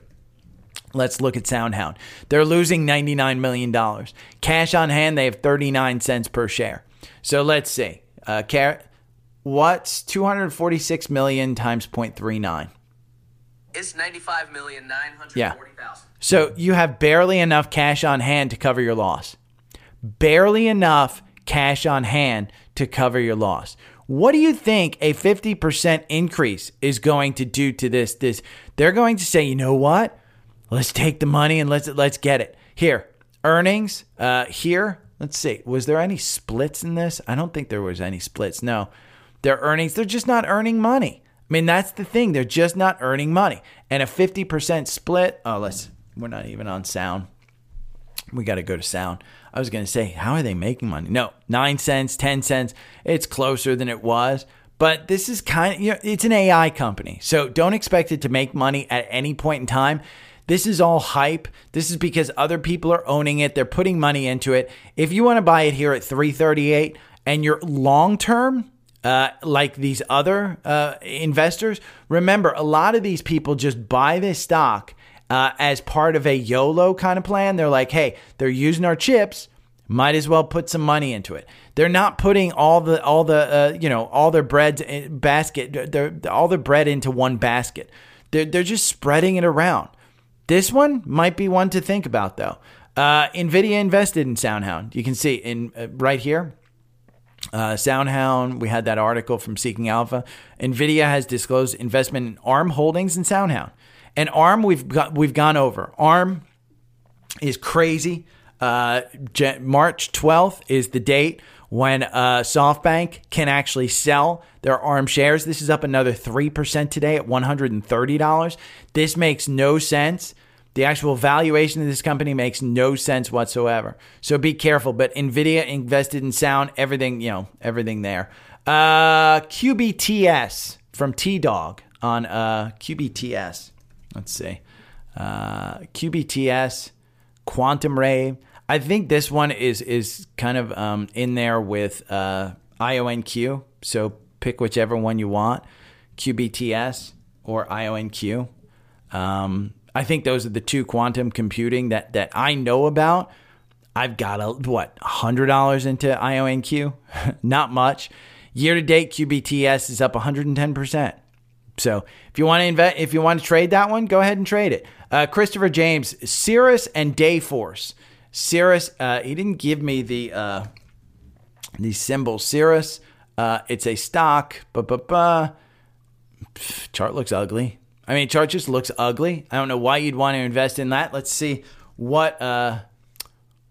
Let's look at SoundHound. They're losing $99 million. Cash on hand, they have 39 cents per share. So let's see. Uh, what's 246 million times 0.39? It's ninety-five million nine hundred Yeah. So you have barely enough cash on hand to cover your loss. Barely enough cash on hand to cover your loss. What do you think a 50% increase is going to do to this? This they're going to say, you know what? Let's take the money and let's let's get it. Here, earnings. Uh, here, let's see. Was there any splits in this? I don't think there was any splits. No, their earnings. They're just not earning money. I mean, that's the thing. They're just not earning money. And a 50% split. Oh, let's. We're not even on sound. We got to go to sound. I was going to say, how are they making money? No, nine cents, 10 cents. It's closer than it was. But this is kind of, you know, it's an AI company. So don't expect it to make money at any point in time. This is all hype. This is because other people are owning it. They're putting money into it. If you want to buy it here at 338 and you're long term, uh, like these other uh, investors, remember a lot of these people just buy this stock uh, as part of a YOLO kind of plan. They're like, hey, they're using our chips. Might as well put some money into it. They're not putting all the all the uh, you know all their bread basket. All their bread into one basket. They're they're just spreading it around. This one might be one to think about though. Uh, Nvidia invested in SoundHound. You can see in right here. Uh, SoundHound, we had that article from Seeking Alpha. NVIDIA has disclosed investment in ARM Holdings and SoundHound. And ARM, we've got we've gone over. ARM is crazy. Uh, March 12th is the date when uh, SoftBank can actually sell their ARM shares. This is up another 3% today at $130. This makes no sense. The actual valuation of this company makes no sense whatsoever. So be careful. But Nvidia invested in Sound, everything, you know, everything there. Uh, QBTS from T Dog on uh, QBTS. Let's see. Uh, QBTS, Quantum Ray. I think this one is is kind of um, in there with uh, IONQ. So pick whichever one you want, QBTS or IONQ. Um, I think those are the two quantum computing that that I know about. I've got a what hundred dollars into IONQ, [LAUGHS] not much. Year to date, QBTS is up 110 percent. So if you want to invest, if you want to trade that one, go ahead and trade it. Uh, Christopher James, Cirrus and Dayforce. Cirrus, uh, he didn't give me the uh, the symbol Cirrus. Uh, it's a stock. Ba ba ba Chart looks ugly. I mean, chart just looks ugly. I don't know why you'd want to invest in that. Let's see what uh,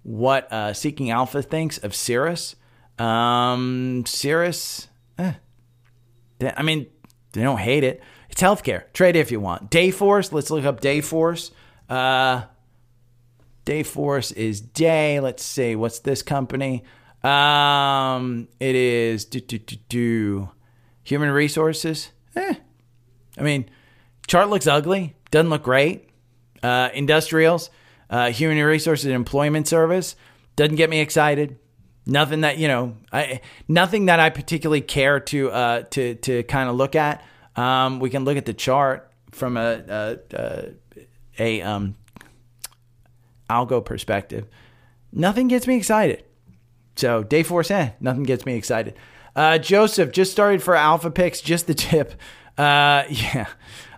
what uh, Seeking Alpha thinks of Cirrus. Um, Cirrus. Eh. I mean, they don't hate it. It's healthcare. Trade if you want. Dayforce. Let's look up Dayforce. Uh, Dayforce is day. Let's see. What's this company? Um, it is do, do, do, do. human resources. Eh. I mean, chart looks ugly. Doesn't look great. Uh, industrials, uh, human resources employment service doesn't get me excited. Nothing that you know, I, nothing that I particularly care to uh, to to kind of look at. Um, we can look at the chart from a a, a, a um, algo perspective. Nothing gets me excited. So Dayforce, eh, nothing gets me excited. Uh, Joseph just started for Alpha Picks, just the tip. Uh, [LAUGHS] yeah.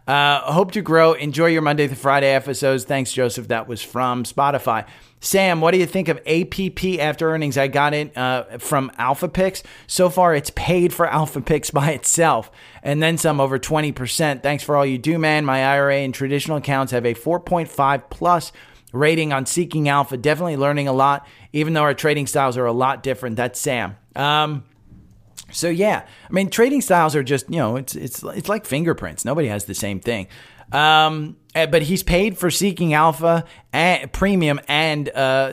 Uh, hope to grow. Enjoy your Monday to Friday episodes. Thanks, Joseph. That was from Spotify. Sam, what do you think of APP after earnings? I got it uh, from Alpha Picks. So far, it's paid for [LAUGHS] Alpha Picks by itself and then some over 20%. Thanks for all you do, man. My IRA and traditional accounts have a 4.5 plus rating on Seeking Alpha. Definitely learning a lot, even though our trading styles are a lot different. That's Sam. Um, so yeah, I mean, trading styles are just you know, it's it's it's like fingerprints. Nobody has the same thing. Um, eh, but he's paid for seeking alpha and premium and uh,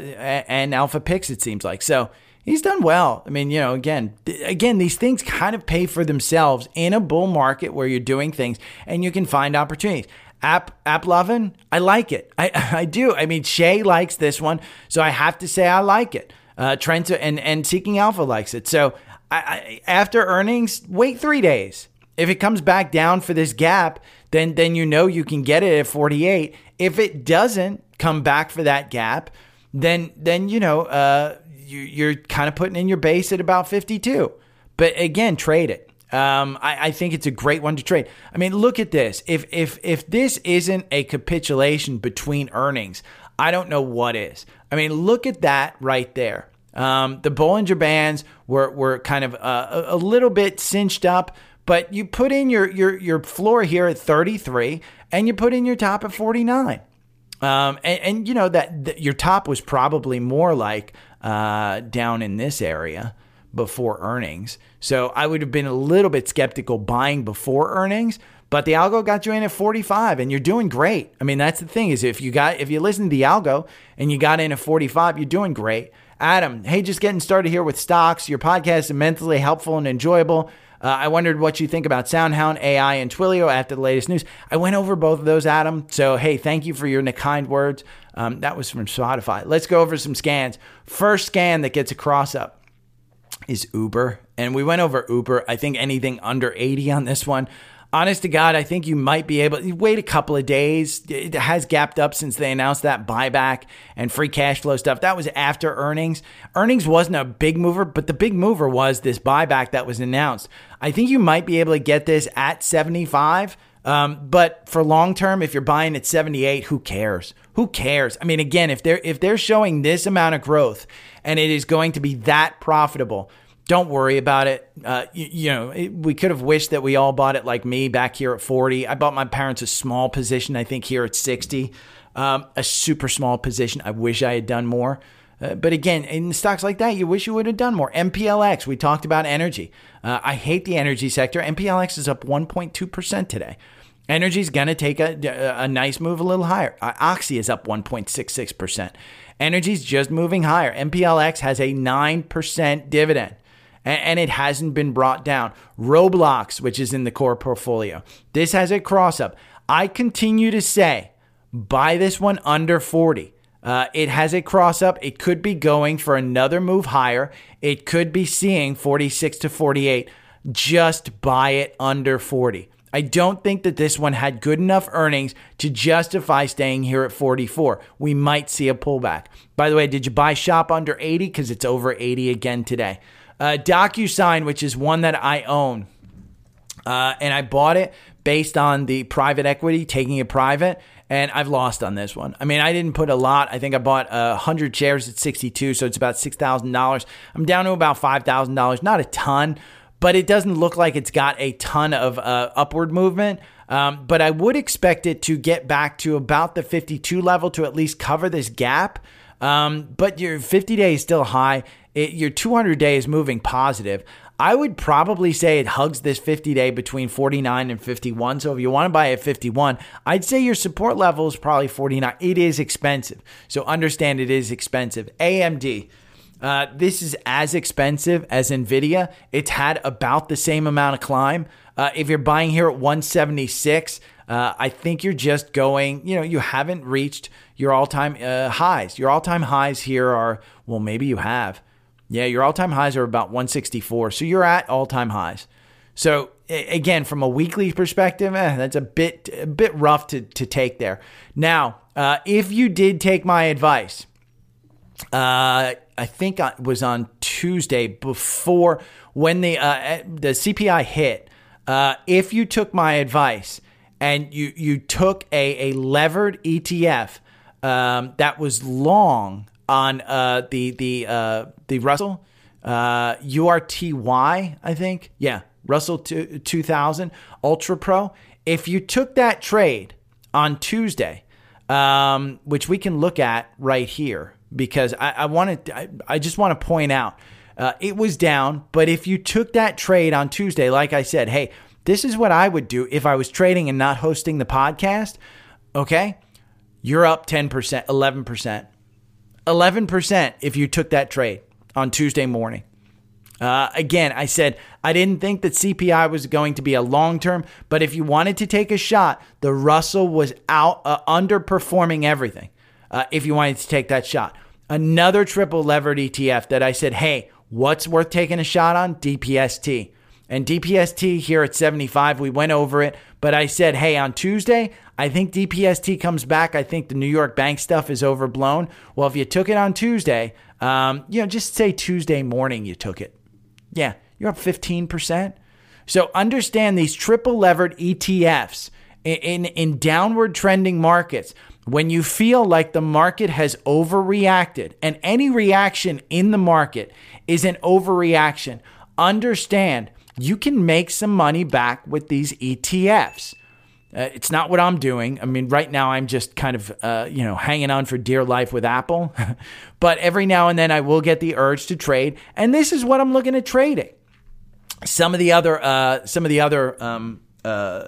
and alpha picks. It seems like so he's done well. I mean, you know, again, again, these things kind of pay for themselves in a bull market where you're doing things and you can find opportunities. App AppLovin, I like it. I [LAUGHS] I do. I mean, Shay likes this one, so I have to say I like it. Uh, Trent and and Seeking Alpha likes it. So I, I, after earnings, wait three days. If it comes back down for this gap, then then you know you can get it at 48. If it doesn't come back for that gap, then then you know uh, you, you're kind of putting in your base at about 52. But again, trade it. Um, I, I, think it's a great one to trade. I mean, look at this. If if if this isn't a capitulation between earnings, I don't know what is. I mean, look at that right there. Um, the Bollinger Bands were, were kind of uh, a, little bit cinched up, but you put in your, your, your floor here at 33 and you put in your top at 49. Um, and, and, you know that, that, your top was probably more like uh, down in this area before earnings. So I would have been a little bit skeptical buying before earnings. But the algo got you in at 45 and you're doing great. I mean, that's the thing is if you got if you listen to the algo and you got in at 45, you're doing great. Adam, hey, just getting started here with stocks. Your podcast is immensely helpful and enjoyable. Uh, I wondered what you think about SoundHound, AI, and Twilio after the latest news. I went over both of those, Adam. So, hey, thank you for your kind words. Um, that was from Spotify. Let's go over some scans. First scan that gets a cross up is Uber. And we went over Uber. I think anything under 80 on this one honest to God, I think you might be able to wait a couple of days. It has gapped up since they announced that buyback and free cash flow stuff. That was after earnings. Earnings wasn't a big mover, but the big mover was this buyback that was announced. I think you might be able to get this at 75. Um, but for long term, if you're buying at 78, who cares? Who cares? I mean, again, if they're if they're showing this amount of growth and it is going to be that profitable, don't worry about it. Uh, you, you, know, it, we could have wished that we all bought it like me back here at 40. I bought my parents a small position, I think here at 60, um, a super small position. I wish I had done more. Uh, but again, in stocks like that, you wish you would have done more. MPLX, we talked about energy. Uh, I hate the energy sector. MPLX is up 1.2% today. Energy is going to take a, a nice move a little higher. Uh, Oxy is up 1.66%. Energy's just moving higher. MPLX has a 9% dividend and, it hasn't been brought down. Roblox, which is in the core portfolio, this has a cross up. I continue to say buy this one under 40. Uh, it has a cross up. It could be going for another move higher. It could be seeing 46 to 48. Just buy it under 40. I don't think that this one had good enough earnings to justify staying here at 44. We might see a pullback. By the way, did you buy shop under 80? Because it's over 80 again today. Uh, DocuSign, which is one that I own, uh, and I bought it based on the private equity, taking it private. And I've lost on this one. I mean, I didn't put a lot. I think I bought uh, 100 shares at 62, so it's about $6,000. I'm down to about $5,000. Not a ton, but it doesn't look like it's got a ton of uh, upward movement. Um, but I would expect it to get back to about the 52 level to at least cover this gap. Um, but your 50 day is still high. It, your 200 day is moving positive. I would probably say it hugs this 50 day between 49 and 51. So if you want to buy at 51, I'd say your support level is probably 49. It is expensive. So understand it is expensive. AMD. Uh, this is as expensive as Nvidia. It's had about the same amount of climb. Uh, if you're buying here at 176, uh, I think you're just going, you know, you haven't reached your all time uh, highs. Your all time highs here are, well, maybe you have. Yeah, your all time highs are about 164. So you're at all time highs. So again, from a weekly perspective, eh, that's a bit a bit rough to, to take there. Now, uh, if you did take my advice, uh, I think it was on Tuesday before when the uh, eh, the CPI hit. Uh, if you took my advice and you you took a, a levered ETF um, that was long on uh, the the uh, the Russell uh, URTY, I think. Yeah, Russell two, 2000 Ultra Pro. If you took that trade on Tuesday, um, which we can look at right here, because I, I wanted, I, I just want to point out, uh, it was down. But if you took that trade on Tuesday, like I said, hey, this is what I would do if I was trading and not hosting the podcast. Okay, you're up 10%, 11%. 11% if you took that trade on Tuesday morning. Uh, again, I said I didn't think that CPI was going to be a long term, but if you wanted to take a shot, the Russell was out uh, underperforming everything. Uh, if you wanted to take that shot, another triple levered ETF that I said, hey, what's worth taking a shot on? DPST. And DPST here at 75, we went over it, but I said, hey, on Tuesday, I think DPST comes back. I think the New York bank stuff is overblown. Well, if you took it on Tuesday, um, you know, just say Tuesday morning you took it. Yeah, you're up 15%. So understand these triple levered ETFs in, in, in downward trending markets. when you feel like the market has overreacted, and any reaction in the market is an overreaction, understand you can make some money back with these ETFs. Uh, it's not what I'm doing. I mean, right now I'm just kind of, uh, you know, hanging on for dear life with Apple. [LAUGHS] but every now and then I will get the urge to trade, and this is what I'm looking at trading. Some of the other, uh, some of the other um, uh,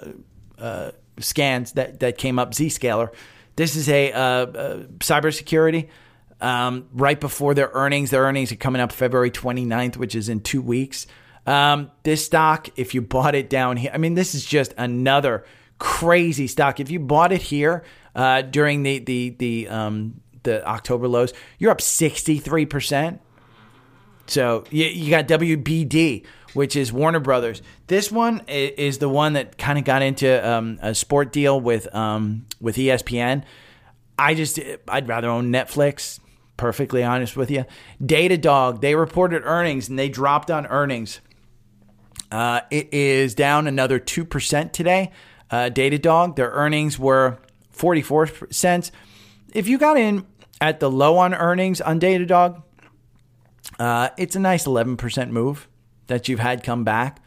uh, scans that that came up, Zscaler. This is a uh, cybersecurity. Um, right before their earnings, their earnings are coming up February 29th, which is in two weeks. Um, this stock, if you bought it down here, I mean, this is just another crazy stock. If you bought it here uh, during the the the um, the October lows, you're up 63 percent. So you, you got WBD, which is Warner Brothers. This one is the one that kind of got into um, a sport deal with um, with ESPN. I just I'd rather own Netflix. Perfectly honest with you, Datadog they reported earnings and they dropped on earnings. Uh, it is down another two percent today uh, Datadog. Their earnings were 44 cents. If you got in at the low on earnings on Datadog, uh, it's a nice 11% move that you've had come back.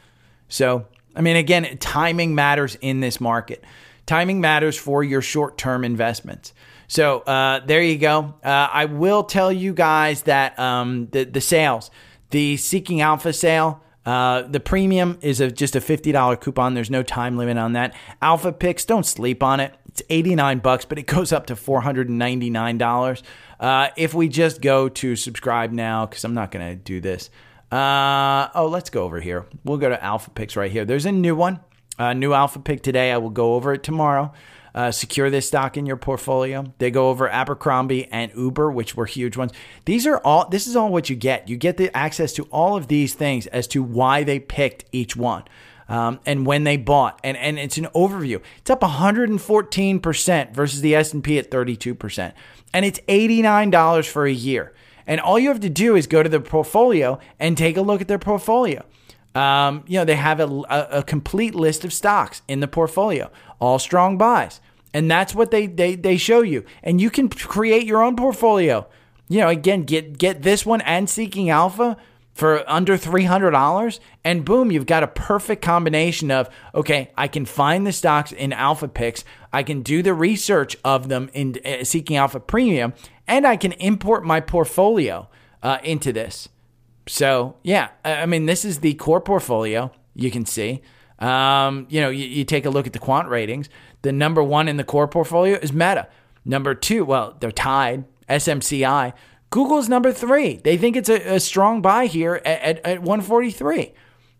So, I mean, again, timing matters in this market. Timing matters for your short term investments. So uh, there you go. Uh, I will tell you guys that um, the, the sales, the Seeking Alpha sale, uh, the premium is a, just a $50 coupon. There's no time limit on that. Alpha Picks, don't sleep on it. It's 89 bucks, but it goes up to $499. Uh, if we just go to subscribe now, because I'm not going to do this. Uh, oh, let's go over here. We'll go to Alpha Picks right here. There's a new one, a new Alpha Pick today. I will go over it tomorrow uh, secure this stock in your portfolio. They go over Abercrombie and Uber, which were huge ones. These are all. This is all what you get. You get the access to all of these things as to why they picked each one. Um, and when they bought and, and it's an overview it's up 114% versus the s&p at 32% and it's $89 for a year and all you have to do is go to the portfolio and take a look at their portfolio um, you know, they have a, a, a, complete list of stocks in the portfolio, all strong buys. And that's what they, they, they show you. And you can create your own portfolio. You know, again, get, get this one and Seeking Alpha for under $300 and boom you've got a perfect combination of okay i can find the stocks in alpha picks i can do the research of them in uh, seeking alpha premium and i can import my portfolio uh, into this so yeah, I mean, this is the core portfolio. You can see. Um, you know, you, you, take a look at the quant ratings. The number one in the core portfolio is Meta. Number two, well, they're tied. SMCI. Google's number three. They think it's a, a strong buy here at, at, at 143.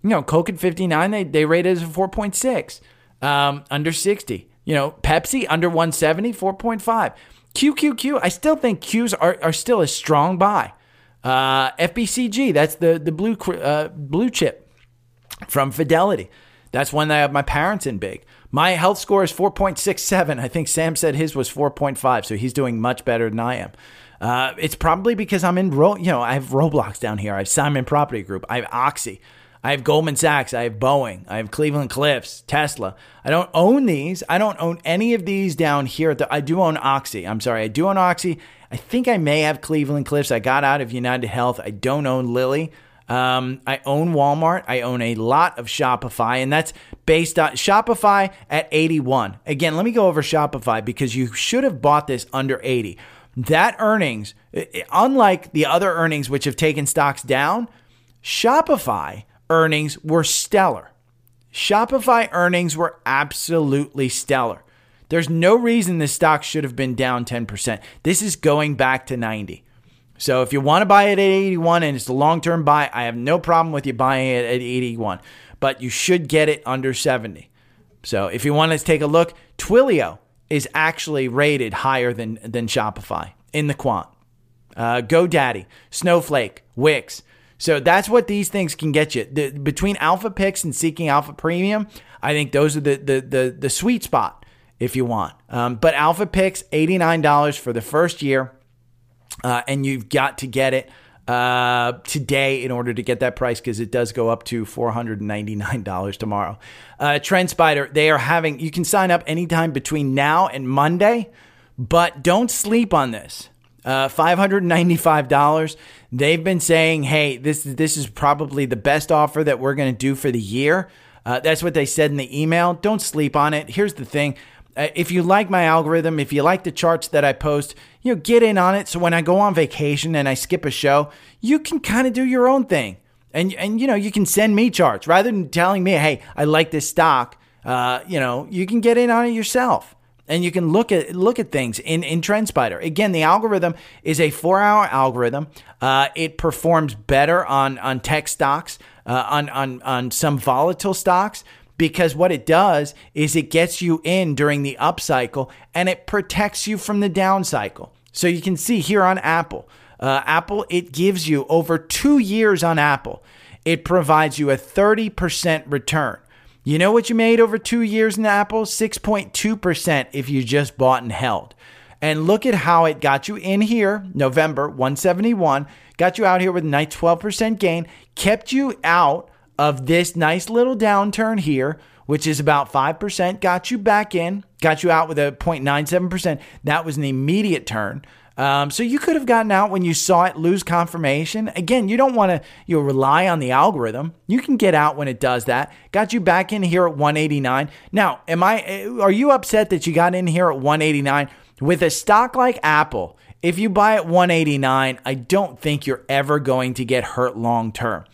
You know, Coke at 59, they, they rate it as a 4.6. Um, under 60. You know, Pepsi under 170, 4.5. QQQ, I still think Qs are, are still a strong buy. Uh, FBCG, that's the the blue uh, blue chip from Fidelity. That's when I have my parents in big. My health score is 4.67. I think Sam said his was 4.5, so he's doing much better than I am. Uh, it's probably because I'm in, Ro- you know, I have Roblox down here. I have Simon Property Group. I have Oxy. I have Goldman Sachs. I have Boeing. I have Cleveland Cliffs, Tesla. I don't own these. I don't own any of these down here. The, I do own Oxy. I'm sorry. I do own Oxy I think I may have Cleveland Cliffs. I got out of United Health. I don't own Lilly. Um, I own Walmart. I own a lot of Shopify, and that's based on Shopify at 81. Again, let me go over Shopify because you should have bought this under 80. That earnings, unlike the other earnings which have taken stocks down, Shopify earnings were stellar. Shopify earnings were absolutely stellar. There's no reason this stock should have been down 10%. This is going back to 90. So if you want to buy it at 81 and it's a long term buy, I have no problem with you buying it at 81, but you should get it under 70. So if you want to take a look, Twilio is actually rated higher than, than Shopify in the quant. Uh, GoDaddy, Snowflake, Wix. So that's what these things can get you. The, between Alpha Picks and Seeking Alpha Premium, I think those are the, the, the, the sweet spot if you want. Um, but Alpha Picks, $89 for the first year. Uh, and you've got to get it uh, today in order to get that price because it does go up to $499 tomorrow. Uh, TrendSpider, they are having, you can sign up anytime between now and Monday. But don't sleep on this. Uh, $595. They've been saying, hey, this, this is probably the best offer that we're going to do for the year. Uh, that's what they said in the email. Don't sleep on it. Here's the thing. Uh, if you like my algorithm, if you like the charts that I post, you know, get in on it. So when I go on vacation and I skip a show, you can kind of do your own thing. And, and, you know, you can send me charts rather than telling me, hey, I like this stock. Uh, you know, you can get in on it yourself and you can look at look at things in in TrendSpider. Again, the algorithm is a four hour algorithm. Uh, it performs better on on tech stocks, uh, on on on some volatile stocks. Because what it does is it gets you in during the up cycle and it protects you from the down cycle. So you can see here on Apple, uh, Apple, it gives you over two years on Apple, it provides you a 30% return. You know what you made over two years in Apple? 6.2% if you just bought and held. And look at how it got you in here, November 171, got you out here with a nice 12% gain, kept you out of this nice little downturn here, which is about 5%, got you back in, got you out with a 0.97%. That was an immediate turn. Um, so you could have gotten out when you saw it lose confirmation. Again, you don't want to you rely on the algorithm. You can get out when it does that. Got you back in here at 189. Now, am I? Are you upset that you got in here at 189 with a stock like Apple? If you buy at 189, I don't think you're ever going to get hurt long term.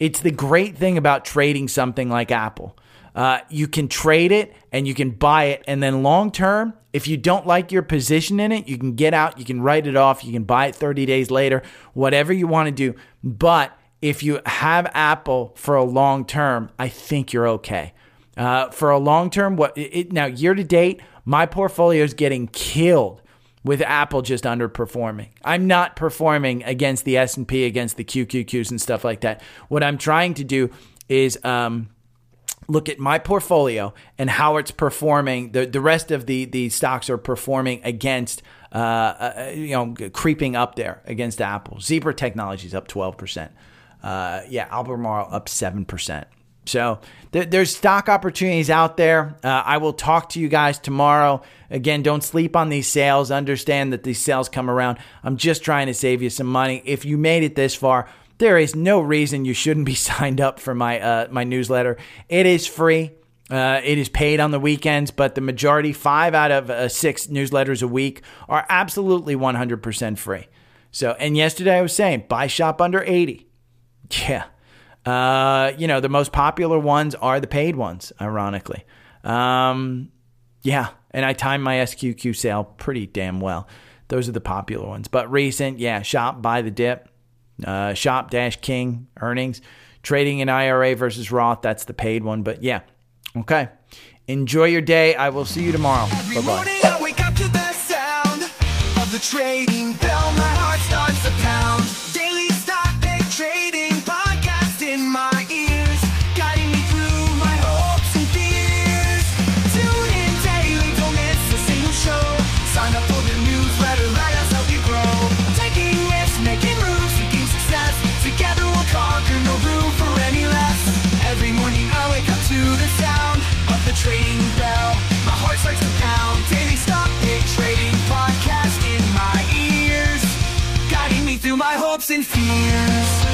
It's the great thing about trading something like Apple. Uh, you can trade it and you can buy it, and then long term, if you don't like your position in it, you can get out, you can write it off, you can buy it 30 days later, whatever you want to do. But if you have Apple for a long term, I think you're okay. Uh, for a long term, what it, now year to date, my portfolio is getting killed with Apple just underperforming. I'm not performing against the S&P, against the QQQs and stuff like that. What I'm trying to do is um, look at my portfolio and how it's performing. The the rest of the the stocks are performing against uh, uh, you know creeping up there against Apple. Zebra Technologies up twelve percent. Uh, yeah, Albemarle up seven percent. So th- there's stock opportunities out there. Uh, I will talk to you guys tomorrow. Again, don't sleep on these sales. Understand that these sales come around. I'm just trying to save you some money. If you made it this far, there is no reason you shouldn't be [LAUGHS] signed up for my uh, my newsletter. It is free. Uh, it is paid on the weekends, but the majority, five out of uh, six newsletters a week, are absolutely 100% free. So, and yesterday I was saying buy shop under 80. Yeah. Uh, you know, the most popular ones are the paid ones, ironically. Um, yeah. And I timed my SQQ sale pretty damn well. Those are the popular ones. But recent, yeah, shop, buy the dip uh, Shop Dash King earnings, trading in IRA versus Roth. That's the paid one. But yeah, okay. Enjoy your day. I will see you tomorrow. Bye bye. And fears.